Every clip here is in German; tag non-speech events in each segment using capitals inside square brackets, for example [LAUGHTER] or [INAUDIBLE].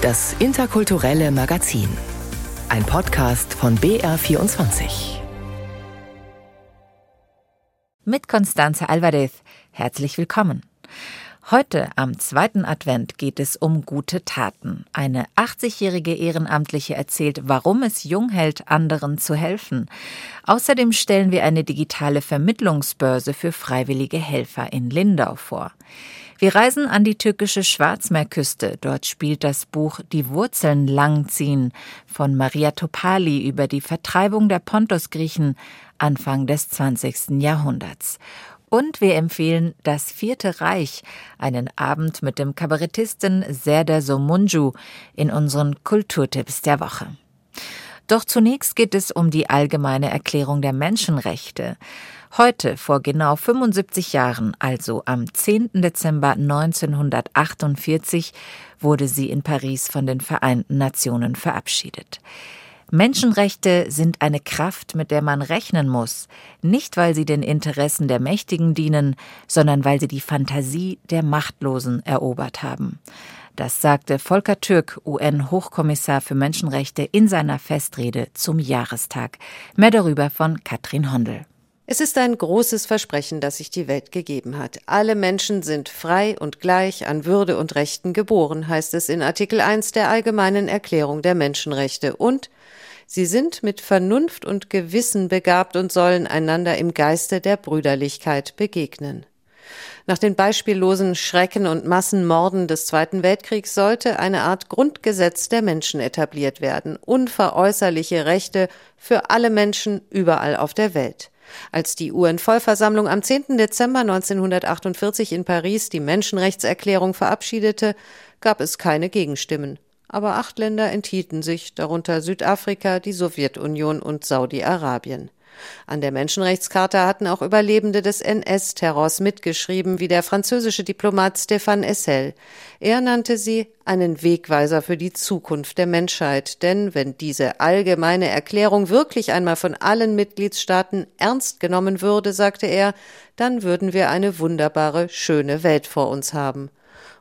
Das interkulturelle Magazin. Ein Podcast von BR24. Mit Constanze Alvarez. Herzlich willkommen. Heute am zweiten Advent geht es um gute Taten. Eine 80-jährige Ehrenamtliche erzählt, warum es jung hält, anderen zu helfen. Außerdem stellen wir eine digitale Vermittlungsbörse für freiwillige Helfer in Lindau vor. Wir reisen an die türkische Schwarzmeerküste. Dort spielt das Buch Die Wurzeln langziehen von Maria Topali über die Vertreibung der Pontusgriechen Anfang des 20. Jahrhunderts. Und wir empfehlen Das Vierte Reich, einen Abend mit dem Kabarettisten Serdar Somunju in unseren Kulturtipps der Woche. Doch zunächst geht es um die allgemeine Erklärung der Menschenrechte. Heute, vor genau 75 Jahren, also am 10. Dezember 1948, wurde sie in Paris von den Vereinten Nationen verabschiedet. Menschenrechte sind eine Kraft, mit der man rechnen muss, nicht weil sie den Interessen der Mächtigen dienen, sondern weil sie die Fantasie der Machtlosen erobert haben. Das sagte Volker Türk, UN-Hochkommissar für Menschenrechte, in seiner Festrede zum Jahrestag. Mehr darüber von Katrin Hondel. Es ist ein großes Versprechen, das sich die Welt gegeben hat. Alle Menschen sind frei und gleich an Würde und Rechten geboren, heißt es in Artikel 1 der Allgemeinen Erklärung der Menschenrechte. Und sie sind mit Vernunft und Gewissen begabt und sollen einander im Geiste der Brüderlichkeit begegnen. Nach den beispiellosen Schrecken und Massenmorden des Zweiten Weltkriegs sollte eine Art Grundgesetz der Menschen etabliert werden, unveräußerliche Rechte für alle Menschen überall auf der Welt. Als die UN-Vollversammlung am 10. Dezember 1948 in Paris die Menschenrechtserklärung verabschiedete, gab es keine Gegenstimmen. Aber acht Länder enthielten sich, darunter Südafrika, die Sowjetunion und Saudi-Arabien. An der Menschenrechtscharta hatten auch Überlebende des NS-Terrors mitgeschrieben, wie der französische Diplomat Stéphane Essel. Er nannte sie einen Wegweiser für die Zukunft der Menschheit, denn wenn diese allgemeine Erklärung wirklich einmal von allen Mitgliedstaaten ernst genommen würde, sagte er, dann würden wir eine wunderbare, schöne Welt vor uns haben.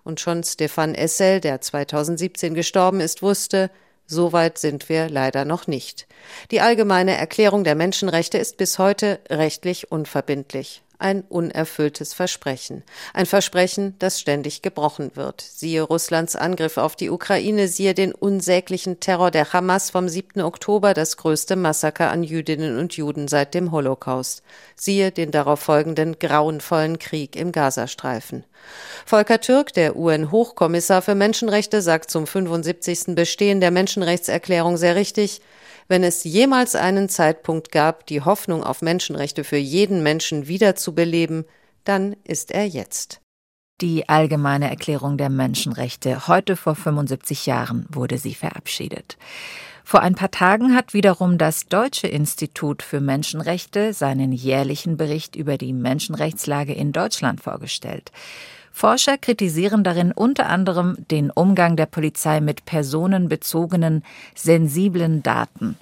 Und schon Stéphane Essel, der 2017 gestorben ist, wusste, Soweit sind wir leider noch nicht. Die allgemeine Erklärung der Menschenrechte ist bis heute rechtlich unverbindlich ein unerfülltes Versprechen. Ein Versprechen, das ständig gebrochen wird. Siehe Russlands Angriff auf die Ukraine, siehe den unsäglichen Terror der Hamas vom 7. Oktober, das größte Massaker an Jüdinnen und Juden seit dem Holocaust. Siehe den darauf folgenden grauenvollen Krieg im Gazastreifen. Volker Türk, der UN-Hochkommissar für Menschenrechte, sagt zum 75. Bestehen der Menschenrechtserklärung sehr richtig, wenn es jemals einen Zeitpunkt gab, die Hoffnung auf Menschenrechte für jeden Menschen wiederzubeleben, dann ist er jetzt. Die Allgemeine Erklärung der Menschenrechte. Heute vor 75 Jahren wurde sie verabschiedet. Vor ein paar Tagen hat wiederum das Deutsche Institut für Menschenrechte seinen jährlichen Bericht über die Menschenrechtslage in Deutschland vorgestellt. Forscher kritisieren darin unter anderem den Umgang der Polizei mit personenbezogenen, sensiblen Daten.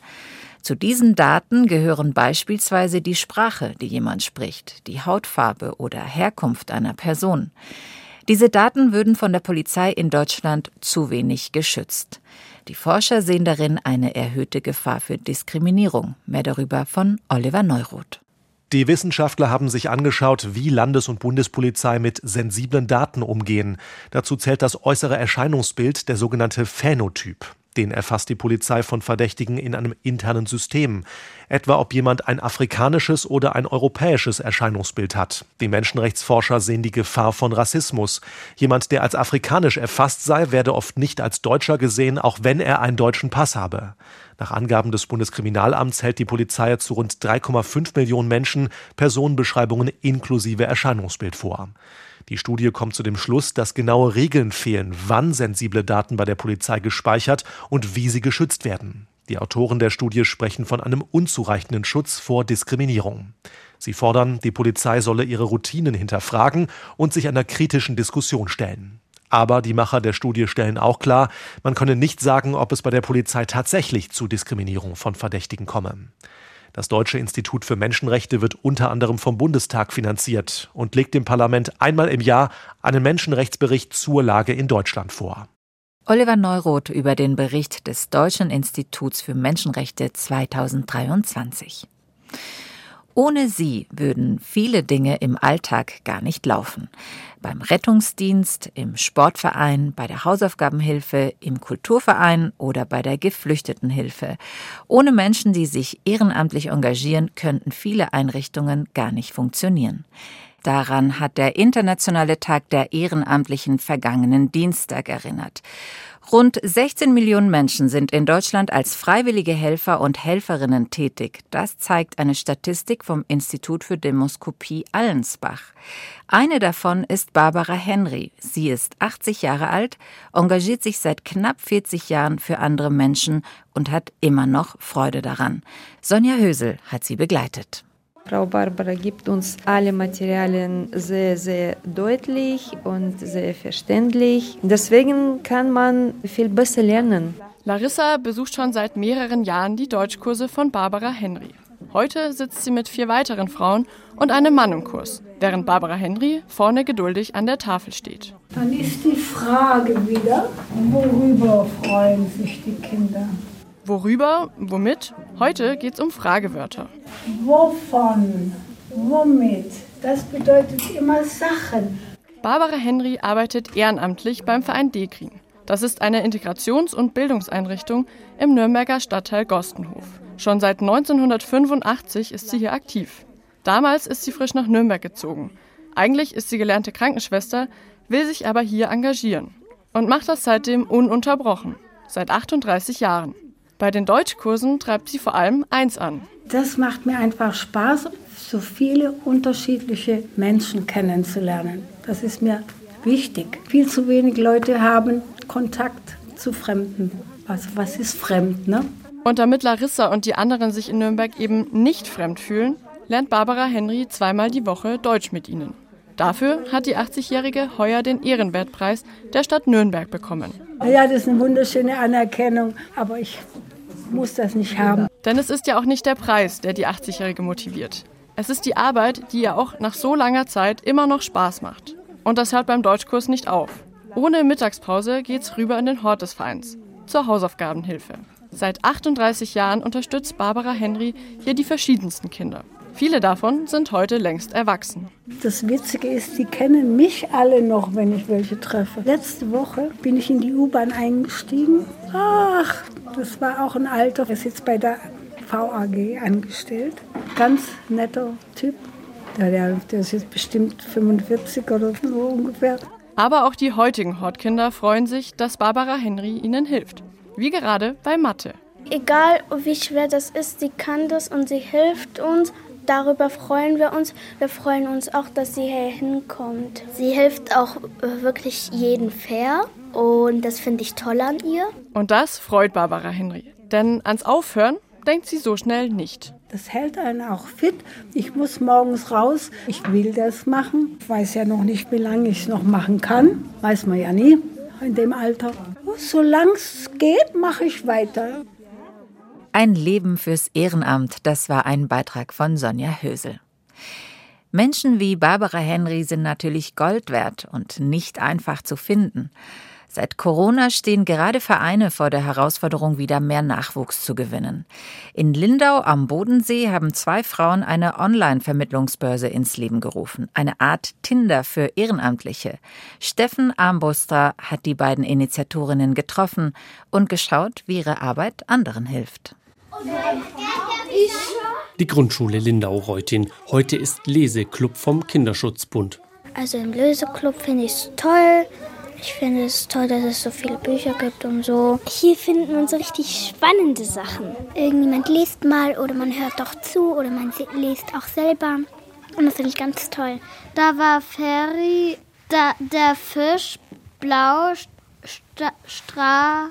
Zu diesen Daten gehören beispielsweise die Sprache, die jemand spricht, die Hautfarbe oder Herkunft einer Person. Diese Daten würden von der Polizei in Deutschland zu wenig geschützt. Die Forscher sehen darin eine erhöhte Gefahr für Diskriminierung. Mehr darüber von Oliver Neuroth. Die Wissenschaftler haben sich angeschaut, wie Landes- und Bundespolizei mit sensiblen Daten umgehen. Dazu zählt das äußere Erscheinungsbild, der sogenannte Phänotyp. Den erfasst die Polizei von Verdächtigen in einem internen System. Etwa ob jemand ein afrikanisches oder ein europäisches Erscheinungsbild hat. Die Menschenrechtsforscher sehen die Gefahr von Rassismus. Jemand, der als afrikanisch erfasst sei, werde oft nicht als Deutscher gesehen, auch wenn er einen deutschen Pass habe. Nach Angaben des Bundeskriminalamts hält die Polizei zu rund 3,5 Millionen Menschen Personenbeschreibungen inklusive Erscheinungsbild vor. Die Studie kommt zu dem Schluss, dass genaue Regeln fehlen, wann sensible Daten bei der Polizei gespeichert und wie sie geschützt werden. Die Autoren der Studie sprechen von einem unzureichenden Schutz vor Diskriminierung. Sie fordern, die Polizei solle ihre Routinen hinterfragen und sich einer kritischen Diskussion stellen. Aber die Macher der Studie stellen auch klar, man könne nicht sagen, ob es bei der Polizei tatsächlich zu Diskriminierung von Verdächtigen komme. Das Deutsche Institut für Menschenrechte wird unter anderem vom Bundestag finanziert und legt dem Parlament einmal im Jahr einen Menschenrechtsbericht zur Lage in Deutschland vor. Oliver Neuroth über den Bericht des Deutschen Instituts für Menschenrechte 2023. Ohne sie würden viele Dinge im Alltag gar nicht laufen. Beim Rettungsdienst, im Sportverein, bei der Hausaufgabenhilfe, im Kulturverein oder bei der Geflüchtetenhilfe. Ohne Menschen, die sich ehrenamtlich engagieren, könnten viele Einrichtungen gar nicht funktionieren. Daran hat der Internationale Tag der Ehrenamtlichen vergangenen Dienstag erinnert. Rund 16 Millionen Menschen sind in Deutschland als freiwillige Helfer und Helferinnen tätig. Das zeigt eine Statistik vom Institut für Demoskopie Allensbach. Eine davon ist Barbara Henry. Sie ist 80 Jahre alt, engagiert sich seit knapp 40 Jahren für andere Menschen und hat immer noch Freude daran. Sonja Hösel hat sie begleitet. Frau Barbara gibt uns alle Materialien sehr, sehr deutlich und sehr verständlich. Deswegen kann man viel besser lernen. Larissa besucht schon seit mehreren Jahren die Deutschkurse von Barbara Henry. Heute sitzt sie mit vier weiteren Frauen und einem Mann im Kurs, während Barbara Henry vorne geduldig an der Tafel steht. Dann ist die Frage wieder, worüber freuen sich die Kinder? Worüber? Womit? Heute geht es um Fragewörter. Wovon? Womit? Das bedeutet immer Sachen. Barbara Henry arbeitet ehrenamtlich beim Verein Dekrin. Das ist eine Integrations- und Bildungseinrichtung im Nürnberger Stadtteil Gostenhof. Schon seit 1985 ist sie hier aktiv. Damals ist sie frisch nach Nürnberg gezogen. Eigentlich ist sie gelernte Krankenschwester, will sich aber hier engagieren und macht das seitdem ununterbrochen, seit 38 Jahren. Bei den Deutschkursen treibt sie vor allem eins an. Das macht mir einfach Spaß, so viele unterschiedliche Menschen kennenzulernen. Das ist mir wichtig. Viel zu wenig Leute haben Kontakt zu Fremden. Also was ist fremd, ne? Und damit Larissa und die anderen sich in Nürnberg eben nicht fremd fühlen, lernt Barbara Henry zweimal die Woche Deutsch mit ihnen. Dafür hat die 80-Jährige heuer den Ehrenwertpreis der Stadt Nürnberg bekommen. Ja, das ist eine wunderschöne Anerkennung, aber ich muss das nicht haben. Denn es ist ja auch nicht der Preis, der die 80-Jährige motiviert. Es ist die Arbeit, die ihr auch nach so langer Zeit immer noch Spaß macht. Und das hört beim Deutschkurs nicht auf. Ohne Mittagspause geht's rüber in den Hort des Vereins, zur Hausaufgabenhilfe. Seit 38 Jahren unterstützt Barbara Henry hier die verschiedensten Kinder. Viele davon sind heute längst erwachsen. Das Witzige ist, die kennen mich alle noch, wenn ich welche treffe. Letzte Woche bin ich in die U-Bahn eingestiegen. Ach, das war auch ein Alter. Er ist jetzt bei der VAG angestellt. Ganz netter Typ. Der, der ist jetzt bestimmt 45 oder so ungefähr. Aber auch die heutigen Hortkinder freuen sich, dass Barbara Henry ihnen hilft. Wie gerade bei Mathe. Egal wie schwer das ist, sie kann das und sie hilft uns darüber freuen wir uns. Wir freuen uns auch, dass sie hier hinkommt. Sie hilft auch äh, wirklich jeden fair und das finde ich toll an ihr. Und das freut Barbara Henry. Denn ans Aufhören denkt sie so schnell nicht. Das hält einen auch fit. Ich muss morgens raus. Ich will das machen. Ich weiß ja noch nicht, wie lange ich es noch machen kann. Weiß man ja nie in dem Alter. Solange es geht, mache ich weiter. Ein Leben fürs Ehrenamt, das war ein Beitrag von Sonja Hösel. Menschen wie Barbara Henry sind natürlich Gold wert und nicht einfach zu finden. Seit Corona stehen gerade Vereine vor der Herausforderung, wieder mehr Nachwuchs zu gewinnen. In Lindau am Bodensee haben zwei Frauen eine Online-Vermittlungsbörse ins Leben gerufen. Eine Art Tinder für Ehrenamtliche. Steffen Armbruster hat die beiden Initiatorinnen getroffen und geschaut, wie ihre Arbeit anderen hilft. Die Grundschule Lindau-Reutin. Heute ist Leseclub vom Kinderschutzbund. Also im Leseclub finde ich es toll. Ich finde es toll, dass es so viele Bücher gibt und so. Hier findet man so richtig spannende Sachen. Irgendjemand liest mal oder man hört doch zu oder man liest auch selber. Und das finde ich ganz toll. Da war Ferry, da, der Fisch, blau, stra, stra,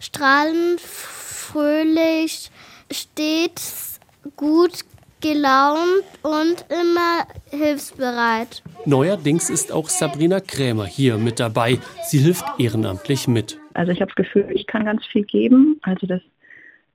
strahlend, fröhlich, stets gut gelaunt und immer hilfsbereit. Neuerdings ist auch Sabrina Krämer hier mit dabei. Sie hilft ehrenamtlich mit. Also ich habe das Gefühl, ich kann ganz viel geben. Also dass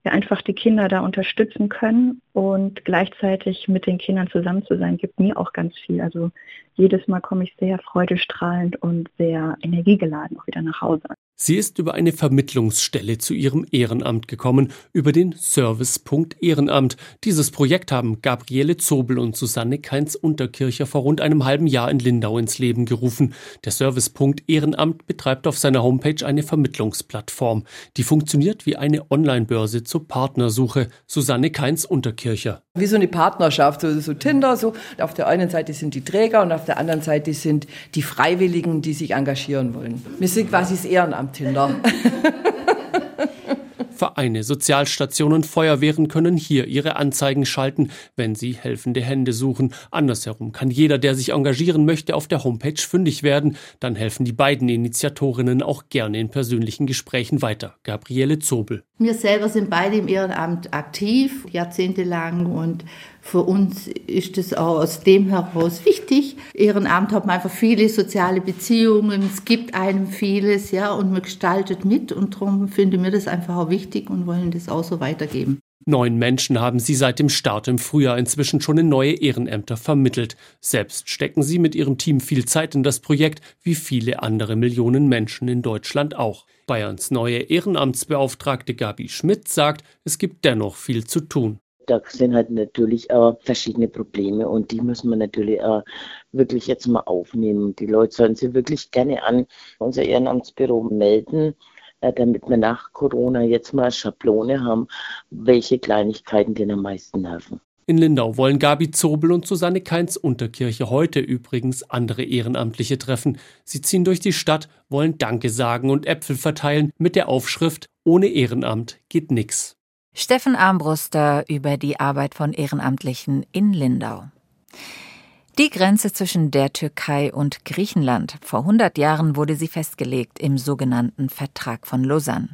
wir einfach die Kinder da unterstützen können und gleichzeitig mit den Kindern zusammen zu sein, gibt mir auch ganz viel. Also jedes Mal komme ich sehr freudestrahlend und sehr energiegeladen auch wieder nach Hause. Sie ist über eine Vermittlungsstelle zu ihrem Ehrenamt gekommen, über den Servicepunkt Ehrenamt. Dieses Projekt haben Gabriele Zobel und Susanne Keins-Unterkircher vor rund einem halben Jahr in Lindau ins Leben gerufen. Der Servicepunkt Ehrenamt betreibt auf seiner Homepage eine Vermittlungsplattform. Die funktioniert wie eine Online-Börse zur Partnersuche. Susanne Keins-Unterkircher. Wie so eine Partnerschaft, so, so Tinder, so. Auf der einen Seite sind die Träger und auf der anderen Seite sind die Freiwilligen, die sich engagieren wollen. Wir sind quasi das Ehrenamt. Tinder. [LAUGHS] Vereine, Sozialstationen, Feuerwehren können hier ihre Anzeigen schalten, wenn sie helfende Hände suchen. Andersherum kann jeder, der sich engagieren möchte, auf der Homepage fündig werden. Dann helfen die beiden Initiatorinnen auch gerne in persönlichen Gesprächen weiter. Gabriele Zobel. Wir selber sind beide im Ehrenamt aktiv, jahrzehntelang und für uns ist es auch aus dem heraus wichtig. Ehrenamt hat man einfach viele soziale Beziehungen, es gibt einem vieles, ja, und man gestaltet mit und darum finden wir das einfach auch wichtig und wollen das auch so weitergeben. Neun Menschen haben sie seit dem Start im Frühjahr inzwischen schon in neue Ehrenämter vermittelt. Selbst stecken sie mit ihrem Team viel Zeit in das Projekt, wie viele andere Millionen Menschen in Deutschland auch. Bayerns neue Ehrenamtsbeauftragte Gabi Schmidt sagt, es gibt dennoch viel zu tun. Da sind halt natürlich auch verschiedene Probleme und die müssen wir natürlich auch wirklich jetzt mal aufnehmen. Die Leute sollen sich wirklich gerne an unser Ehrenamtsbüro melden, äh, damit wir nach Corona jetzt mal Schablone haben, welche Kleinigkeiten den am meisten nerven. In Lindau wollen Gabi Zobel und Susanne Keins Unterkirche heute übrigens andere Ehrenamtliche treffen. Sie ziehen durch die Stadt, wollen Danke sagen und Äpfel verteilen mit der Aufschrift Ohne Ehrenamt geht nix. Steffen Armbruster über die Arbeit von Ehrenamtlichen in Lindau. Die Grenze zwischen der Türkei und Griechenland. Vor 100 Jahren wurde sie festgelegt im sogenannten Vertrag von Lausanne.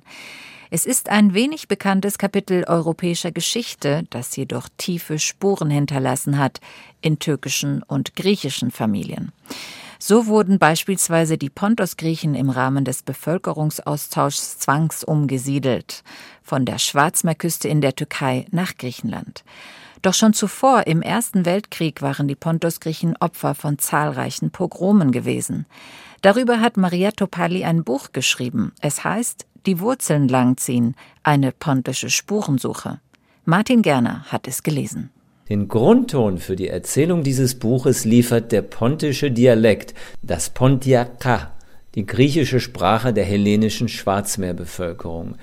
Es ist ein wenig bekanntes Kapitel europäischer Geschichte, das jedoch tiefe Spuren hinterlassen hat in türkischen und griechischen Familien. So wurden beispielsweise die Pontos-Griechen im Rahmen des Bevölkerungsaustauschs zwangsumgesiedelt, von der Schwarzmeerküste in der Türkei nach Griechenland. Doch schon zuvor im Ersten Weltkrieg waren die Pontos-Griechen Opfer von zahlreichen Pogromen gewesen. Darüber hat Maria Topali ein Buch geschrieben. Es heißt Die Wurzeln langziehen, eine pontische Spurensuche. Martin Gerner hat es gelesen. Den Grundton für die Erzählung dieses Buches liefert der pontische Dialekt, das Pontiaca, die griechische Sprache der hellenischen Schwarzmeerbevölkerung.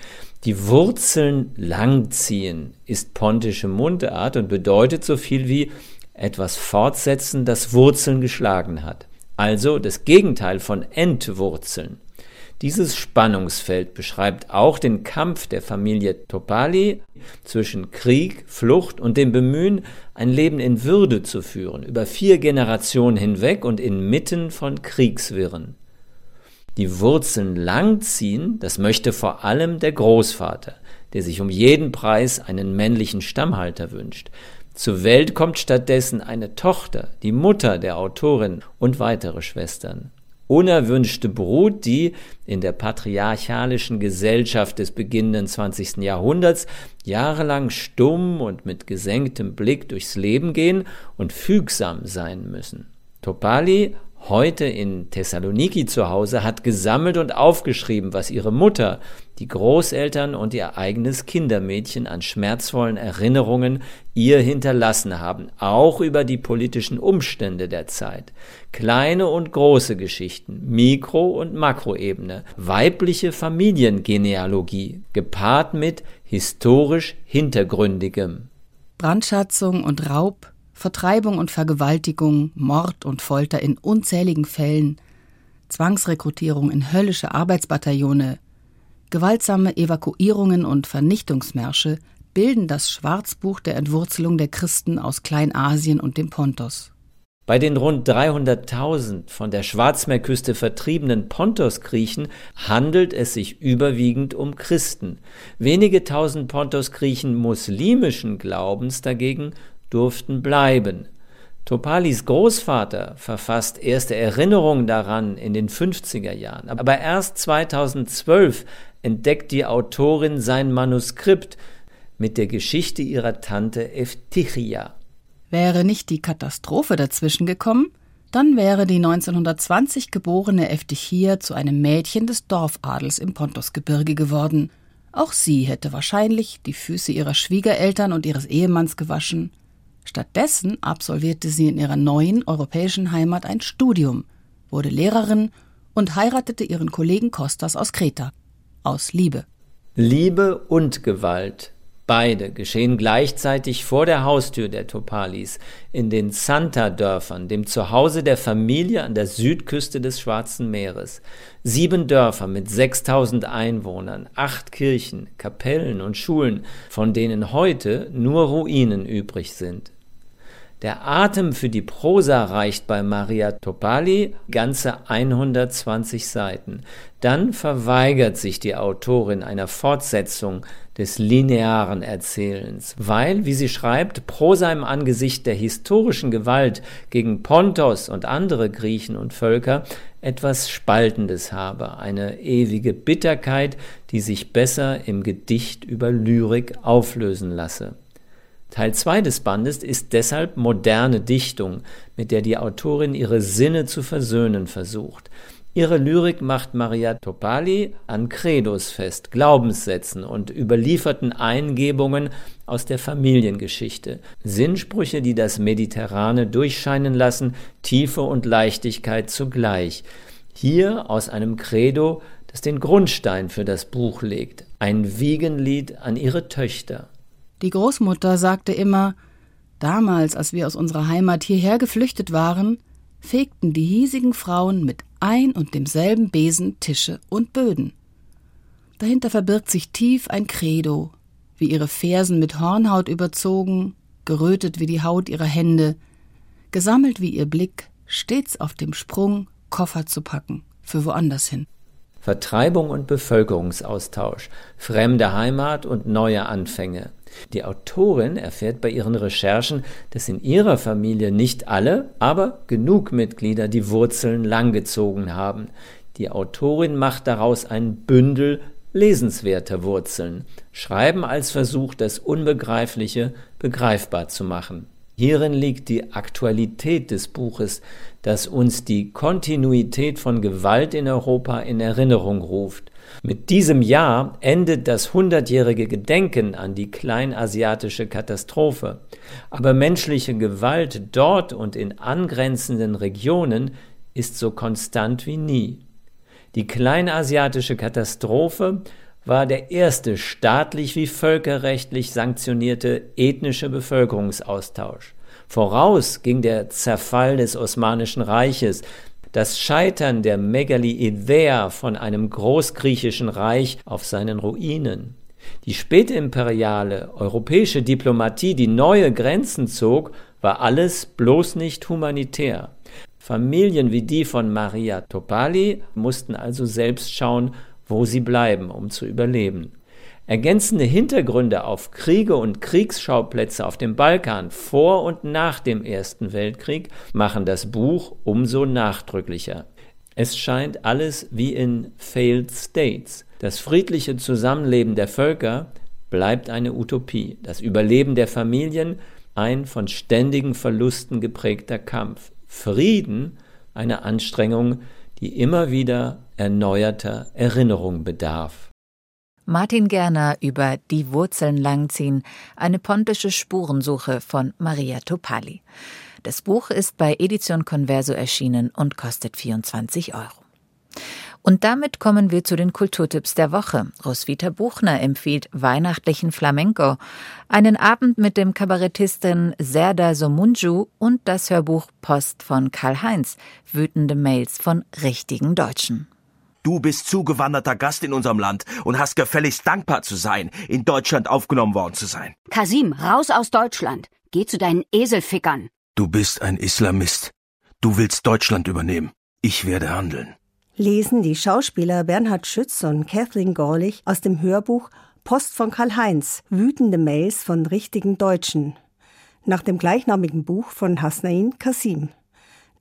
Die Wurzeln langziehen ist pontische Mundart und bedeutet so viel wie etwas fortsetzen, das Wurzeln geschlagen hat. Also das Gegenteil von entwurzeln. Dieses Spannungsfeld beschreibt auch den Kampf der Familie Topali zwischen Krieg, Flucht und dem Bemühen, ein Leben in Würde zu führen, über vier Generationen hinweg und inmitten von Kriegswirren. Die Wurzeln langziehen, das möchte vor allem der Großvater, der sich um jeden Preis einen männlichen Stammhalter wünscht. Zur Welt kommt stattdessen eine Tochter, die Mutter der Autorin und weitere Schwestern unerwünschte Brut, die in der patriarchalischen Gesellschaft des beginnenden 20. Jahrhunderts jahrelang stumm und mit gesenktem Blick durchs Leben gehen und fügsam sein müssen. Topali heute in Thessaloniki zu Hause, hat gesammelt und aufgeschrieben, was ihre Mutter, die Großeltern und ihr eigenes Kindermädchen an schmerzvollen Erinnerungen ihr hinterlassen haben, auch über die politischen Umstände der Zeit. Kleine und große Geschichten, Mikro- und Makroebene, weibliche Familiengenealogie, gepaart mit historisch Hintergründigem. Brandschatzung und Raub, Vertreibung und Vergewaltigung, Mord und Folter in unzähligen Fällen, Zwangsrekrutierung in höllische Arbeitsbataillone, gewaltsame Evakuierungen und Vernichtungsmärsche bilden das Schwarzbuch der Entwurzelung der Christen aus Kleinasien und dem Pontos. Bei den rund 300.000 von der Schwarzmeerküste vertriebenen Pontos-Griechen handelt es sich überwiegend um Christen. Wenige tausend Pontos-Griechen muslimischen Glaubens dagegen durften bleiben. Topalis Großvater verfasst erste Erinnerungen daran in den 50er Jahren, aber erst 2012 entdeckt die Autorin sein Manuskript mit der Geschichte ihrer Tante Eftichia. Wäre nicht die Katastrophe dazwischen gekommen, Dann wäre die 1920 geborene Evtichia zu einem Mädchen des Dorfadels im Pontusgebirge geworden. Auch sie hätte wahrscheinlich die Füße ihrer Schwiegereltern und ihres Ehemanns gewaschen. Stattdessen absolvierte sie in ihrer neuen europäischen Heimat ein Studium, wurde Lehrerin und heiratete ihren Kollegen Kostas aus Kreta. Aus Liebe. Liebe und Gewalt. Beide geschehen gleichzeitig vor der Haustür der Topalis, in den Santa-Dörfern, dem Zuhause der Familie an der Südküste des Schwarzen Meeres. Sieben Dörfer mit 6000 Einwohnern, acht Kirchen, Kapellen und Schulen, von denen heute nur Ruinen übrig sind. Der Atem für die Prosa reicht bei Maria Topali ganze 120 Seiten. Dann verweigert sich die Autorin einer Fortsetzung des linearen Erzählens, weil, wie sie schreibt, Prosa im Angesicht der historischen Gewalt gegen Pontos und andere Griechen und Völker etwas Spaltendes habe, eine ewige Bitterkeit, die sich besser im Gedicht über Lyrik auflösen lasse. Teil 2 des Bandes ist deshalb moderne Dichtung, mit der die Autorin ihre Sinne zu versöhnen versucht. Ihre Lyrik macht Maria Topali an Credos fest, Glaubenssätzen und überlieferten Eingebungen aus der Familiengeschichte. Sinsprüche, die das Mediterrane durchscheinen lassen, Tiefe und Leichtigkeit zugleich. Hier aus einem Credo, das den Grundstein für das Buch legt, ein Wiegenlied an ihre Töchter. Die Großmutter sagte immer, damals, als wir aus unserer Heimat hierher geflüchtet waren, fegten die hiesigen Frauen mit ein und demselben Besen Tische und Böden. Dahinter verbirgt sich tief ein Credo, wie ihre Fersen mit Hornhaut überzogen, gerötet wie die Haut ihrer Hände, gesammelt wie ihr Blick, stets auf dem Sprung, Koffer zu packen, für woanders hin. Vertreibung und Bevölkerungsaustausch, fremde Heimat und neue Anfänge. Die Autorin erfährt bei ihren Recherchen, dass in ihrer Familie nicht alle, aber genug Mitglieder die Wurzeln langgezogen haben. Die Autorin macht daraus ein Bündel lesenswerter Wurzeln, Schreiben als Versuch, das Unbegreifliche begreifbar zu machen. Hierin liegt die Aktualität des Buches, das uns die Kontinuität von Gewalt in Europa in Erinnerung ruft mit diesem Jahr endet das hundertjährige Gedenken an die kleinasiatische Katastrophe. Aber menschliche Gewalt dort und in angrenzenden Regionen ist so konstant wie nie. Die kleinasiatische Katastrophe war der erste staatlich wie völkerrechtlich sanktionierte ethnische Bevölkerungsaustausch. Voraus ging der Zerfall des Osmanischen Reiches, das Scheitern der Megali-Idea von einem großgriechischen Reich auf seinen Ruinen, die spätimperiale europäische Diplomatie, die neue Grenzen zog, war alles bloß nicht humanitär. Familien wie die von Maria Topali mussten also selbst schauen, wo sie bleiben, um zu überleben. Ergänzende Hintergründe auf Kriege und Kriegsschauplätze auf dem Balkan vor und nach dem Ersten Weltkrieg machen das Buch umso nachdrücklicher. Es scheint alles wie in Failed States. Das friedliche Zusammenleben der Völker bleibt eine Utopie. Das Überleben der Familien ein von ständigen Verlusten geprägter Kampf. Frieden eine Anstrengung, die immer wieder erneuerter Erinnerung bedarf. Martin Gerner über Die Wurzeln langziehen, eine pontische Spurensuche von Maria Topali. Das Buch ist bei Edition Converso erschienen und kostet 24 Euro. Und damit kommen wir zu den Kulturtipps der Woche. Roswitha Buchner empfiehlt Weihnachtlichen Flamenco, einen Abend mit dem Kabarettistin Serda Somunju und das Hörbuch Post von Karl-Heinz, wütende Mails von richtigen Deutschen. Du bist zugewanderter Gast in unserem Land und hast gefälligst dankbar zu sein, in Deutschland aufgenommen worden zu sein. Kasim, raus aus Deutschland. Geh zu deinen Eselfickern. Du bist ein Islamist. Du willst Deutschland übernehmen. Ich werde handeln. Lesen die Schauspieler Bernhard Schütz und Kathleen Gorlich aus dem Hörbuch Post von Karl-Heinz, wütende Mails von richtigen Deutschen, nach dem gleichnamigen Buch von Hasnain Kasim.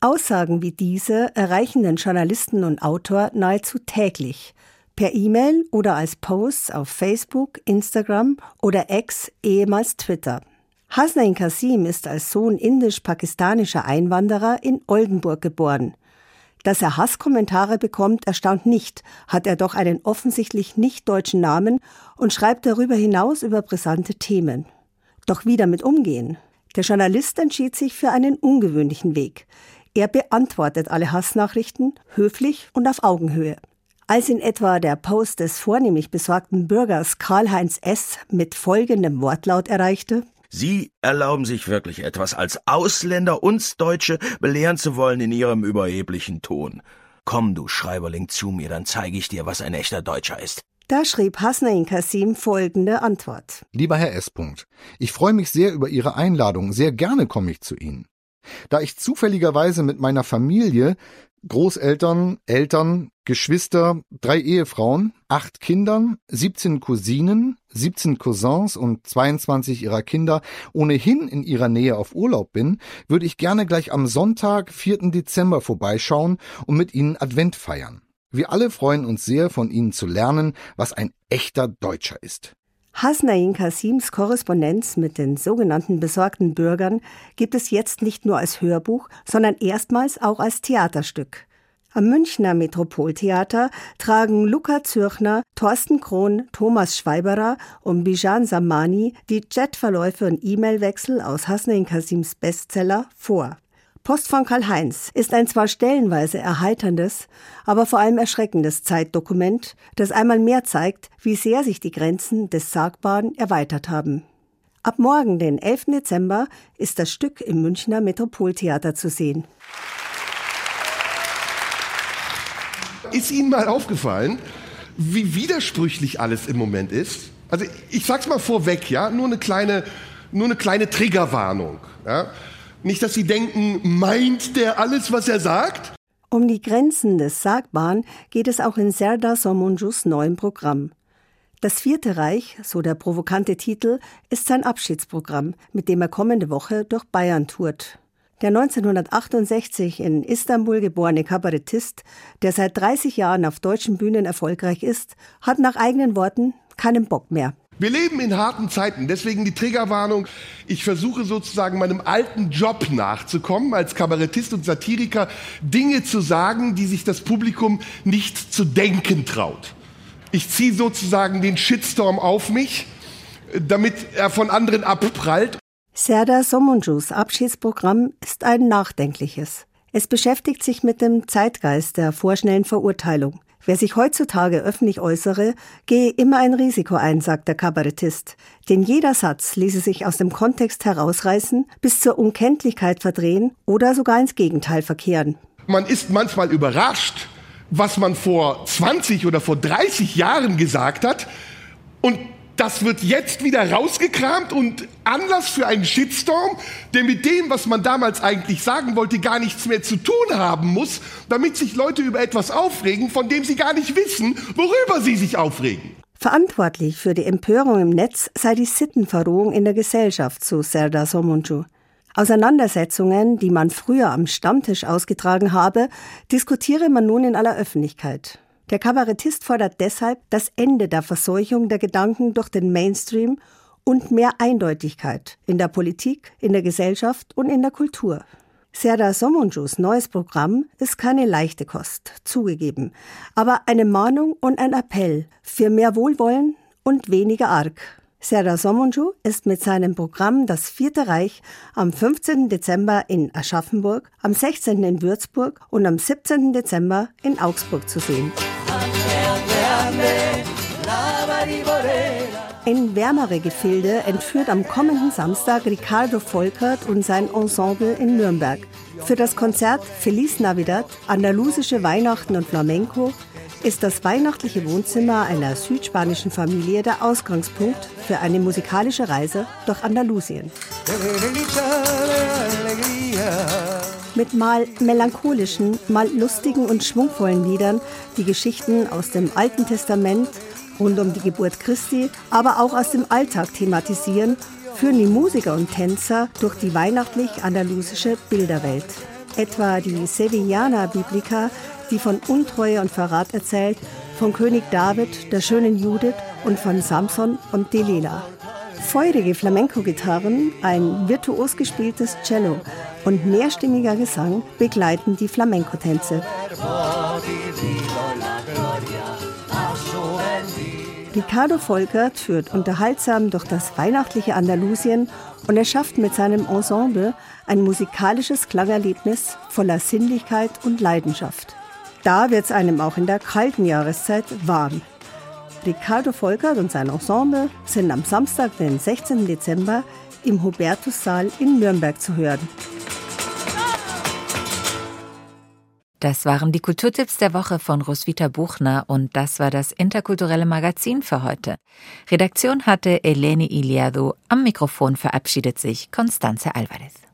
Aussagen wie diese erreichen den Journalisten und Autor nahezu täglich, per E-Mail oder als Posts auf Facebook, Instagram oder Ex ehemals Twitter. Hasnain Kasim ist als Sohn indisch-pakistanischer Einwanderer in Oldenburg geboren. Dass er Hasskommentare bekommt, erstaunt nicht, hat er doch einen offensichtlich nicht deutschen Namen und schreibt darüber hinaus über brisante Themen. Doch wie damit umgehen? Der Journalist entschied sich für einen ungewöhnlichen Weg. Er beantwortet alle Hassnachrichten höflich und auf Augenhöhe. Als in etwa der Post des vornehmlich besorgten Bürgers Karl-Heinz S. mit folgendem Wortlaut erreichte, Sie erlauben sich wirklich etwas, als Ausländer uns Deutsche belehren zu wollen in Ihrem überheblichen Ton. Komm, du Schreiberling, zu mir, dann zeige ich dir, was ein echter Deutscher ist. Da schrieb Hasnain Kasim folgende Antwort. Lieber Herr S. Ich freue mich sehr über Ihre Einladung. Sehr gerne komme ich zu Ihnen. Da ich zufälligerweise mit meiner Familie Großeltern, Eltern, Geschwister, drei Ehefrauen, acht Kindern, 17 Cousinen, 17 Cousins und 22 ihrer Kinder ohnehin in ihrer Nähe auf Urlaub bin, würde ich gerne gleich am Sonntag, 4. Dezember vorbeischauen und mit ihnen Advent feiern. Wir alle freuen uns sehr, von ihnen zu lernen, was ein echter Deutscher ist. Hasnain Kasims Korrespondenz mit den sogenannten besorgten Bürgern gibt es jetzt nicht nur als Hörbuch, sondern erstmals auch als Theaterstück. Am Münchner Metropoltheater tragen Luca Zürchner, Thorsten Krohn, Thomas Schweiberer und Bijan Samani die Chatverläufe und E-Mail-Wechsel aus Hasnain Kasims Bestseller vor. Post von Karl-Heinz ist ein zwar stellenweise erheiterndes, aber vor allem erschreckendes Zeitdokument, das einmal mehr zeigt, wie sehr sich die Grenzen des Sagbaren erweitert haben. Ab morgen, den 11. Dezember, ist das Stück im Münchner Metropoltheater zu sehen. Ist Ihnen mal aufgefallen, wie widersprüchlich alles im Moment ist? Also ich sag's mal vorweg, ja, nur eine kleine, nur eine kleine Triggerwarnung. Ja? Nicht, dass Sie denken, meint der alles, was er sagt? Um die Grenzen des Sagbaren geht es auch in Serdar Somunjus neuem Programm. Das Vierte Reich, so der provokante Titel, ist sein Abschiedsprogramm, mit dem er kommende Woche durch Bayern tourt. Der 1968 in Istanbul geborene Kabarettist, der seit 30 Jahren auf deutschen Bühnen erfolgreich ist, hat nach eigenen Worten keinen Bock mehr. Wir leben in harten Zeiten, deswegen die Triggerwarnung. Ich versuche sozusagen meinem alten Job nachzukommen, als Kabarettist und Satiriker, Dinge zu sagen, die sich das Publikum nicht zu denken traut. Ich ziehe sozusagen den Shitstorm auf mich, damit er von anderen abprallt. Serdar Somunjus Abschiedsprogramm ist ein nachdenkliches. Es beschäftigt sich mit dem Zeitgeist der vorschnellen Verurteilung. Wer sich heutzutage öffentlich äußere, gehe immer ein Risiko ein, sagt der Kabarettist. Denn jeder Satz ließe sich aus dem Kontext herausreißen, bis zur Unkenntlichkeit verdrehen oder sogar ins Gegenteil verkehren. Man ist manchmal überrascht, was man vor 20 oder vor 30 Jahren gesagt hat. Und das wird jetzt wieder rausgekramt und Anlass für einen Shitstorm, der mit dem, was man damals eigentlich sagen wollte, gar nichts mehr zu tun haben muss, damit sich Leute über etwas aufregen, von dem sie gar nicht wissen, worüber sie sich aufregen. Verantwortlich für die Empörung im Netz sei die Sittenverrohung in der Gesellschaft, so Serdar Somuncu. Auseinandersetzungen, die man früher am Stammtisch ausgetragen habe, diskutiere man nun in aller Öffentlichkeit. Der Kabarettist fordert deshalb das Ende der Verseuchung der Gedanken durch den Mainstream und mehr Eindeutigkeit in der Politik, in der Gesellschaft und in der Kultur. Serdar Somunjus neues Programm ist keine leichte Kost, zugegeben, aber eine Mahnung und ein Appell für mehr Wohlwollen und weniger Arg. Serdar Somunju ist mit seinem Programm Das Vierte Reich am 15. Dezember in Aschaffenburg, am 16. in Würzburg und am 17. Dezember in Augsburg zu sehen. In wärmere Gefilde entführt am kommenden Samstag Ricardo Volkert und sein Ensemble in Nürnberg. Für das Konzert Feliz Navidad, andalusische Weihnachten und Flamenco ist das weihnachtliche Wohnzimmer einer südspanischen Familie der Ausgangspunkt für eine musikalische Reise durch Andalusien. Mit mal melancholischen, mal lustigen und schwungvollen Liedern, die Geschichten aus dem Alten Testament rund um die Geburt Christi, aber auch aus dem Alltag thematisieren, führen die Musiker und Tänzer durch die weihnachtlich-andalusische Bilderwelt. Etwa die Sevillana Biblica, die von Untreue und Verrat erzählt, von König David, der schönen Judith und von Samson und Delilah. feurige Flamenco-Gitarren, ein virtuos gespieltes Cello und mehrstimmiger Gesang begleiten die Flamenco-Tänze. Ricardo Volkert führt unterhaltsam durch das weihnachtliche Andalusien und er schafft mit seinem Ensemble ein musikalisches Klangerlebnis voller Sinnlichkeit und Leidenschaft. Da wird es einem auch in der kalten Jahreszeit warm. Ricardo Volkert und sein Ensemble sind am Samstag, den 16. Dezember, im Hubertussaal in Nürnberg zu hören. Das waren die Kulturtipps der Woche von Roswitha Buchner und das war das interkulturelle Magazin für heute. Redaktion hatte Eleni Iliadu, am Mikrofon verabschiedet sich Constanze Alvarez.